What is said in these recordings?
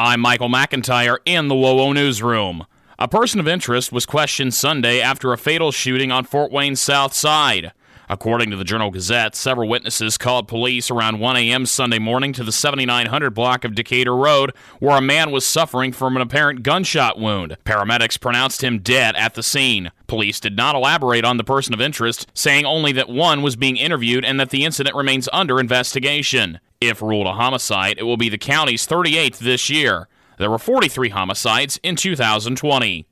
I'm Michael McIntyre in the WOWO newsroom. A person of interest was questioned Sunday after a fatal shooting on Fort Wayne's South Side. According to the Journal Gazette, several witnesses called police around 1 a.m. Sunday morning to the 7900 block of Decatur Road, where a man was suffering from an apparent gunshot wound. Paramedics pronounced him dead at the scene. Police did not elaborate on the person of interest, saying only that one was being interviewed and that the incident remains under investigation. If ruled a homicide, it will be the county's 38th this year. There were 43 homicides in 2020.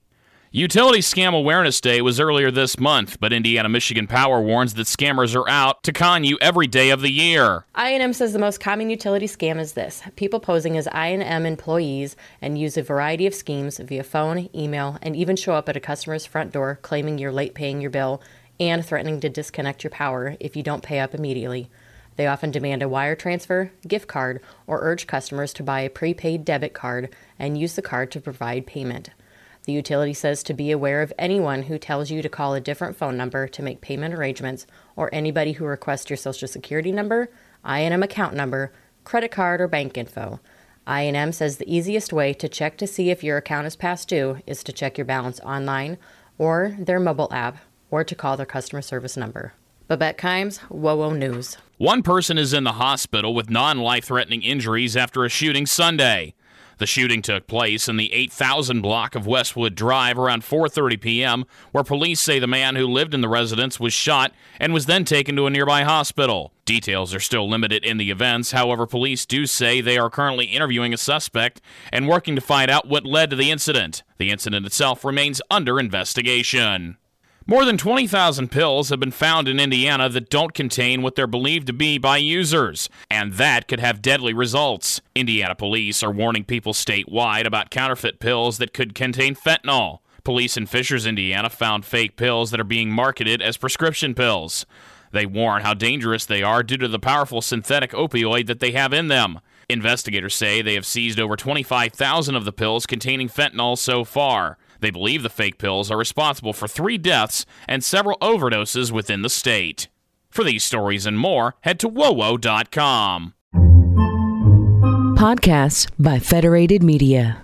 Utility Scam Awareness Day was earlier this month, but Indiana Michigan Power warns that scammers are out to con you every day of the year. I&M says the most common utility scam is this: people posing as I&M employees and use a variety of schemes via phone, email, and even show up at a customer's front door claiming you're late paying your bill and threatening to disconnect your power if you don't pay up immediately. They often demand a wire transfer, gift card, or urge customers to buy a prepaid debit card and use the card to provide payment. The utility says to be aware of anyone who tells you to call a different phone number to make payment arrangements or anybody who requests your social security number, I&M account number, credit card, or bank info. I&M says the easiest way to check to see if your account is past due is to check your balance online or their mobile app or to call their customer service number. Babette Kimes, WOWO News. One person is in the hospital with non life threatening injuries after a shooting Sunday. The shooting took place in the 8000 block of Westwood Drive around 4:30 p.m., where police say the man who lived in the residence was shot and was then taken to a nearby hospital. Details are still limited in the events. However, police do say they are currently interviewing a suspect and working to find out what led to the incident. The incident itself remains under investigation. More than 20,000 pills have been found in Indiana that don't contain what they're believed to be by users, and that could have deadly results. Indiana police are warning people statewide about counterfeit pills that could contain fentanyl. Police in Fishers, Indiana found fake pills that are being marketed as prescription pills. They warn how dangerous they are due to the powerful synthetic opioid that they have in them. Investigators say they have seized over 25,000 of the pills containing fentanyl so far. They believe the fake pills are responsible for three deaths and several overdoses within the state. For these stories and more, head to wowo.com. Podcasts by Federated Media.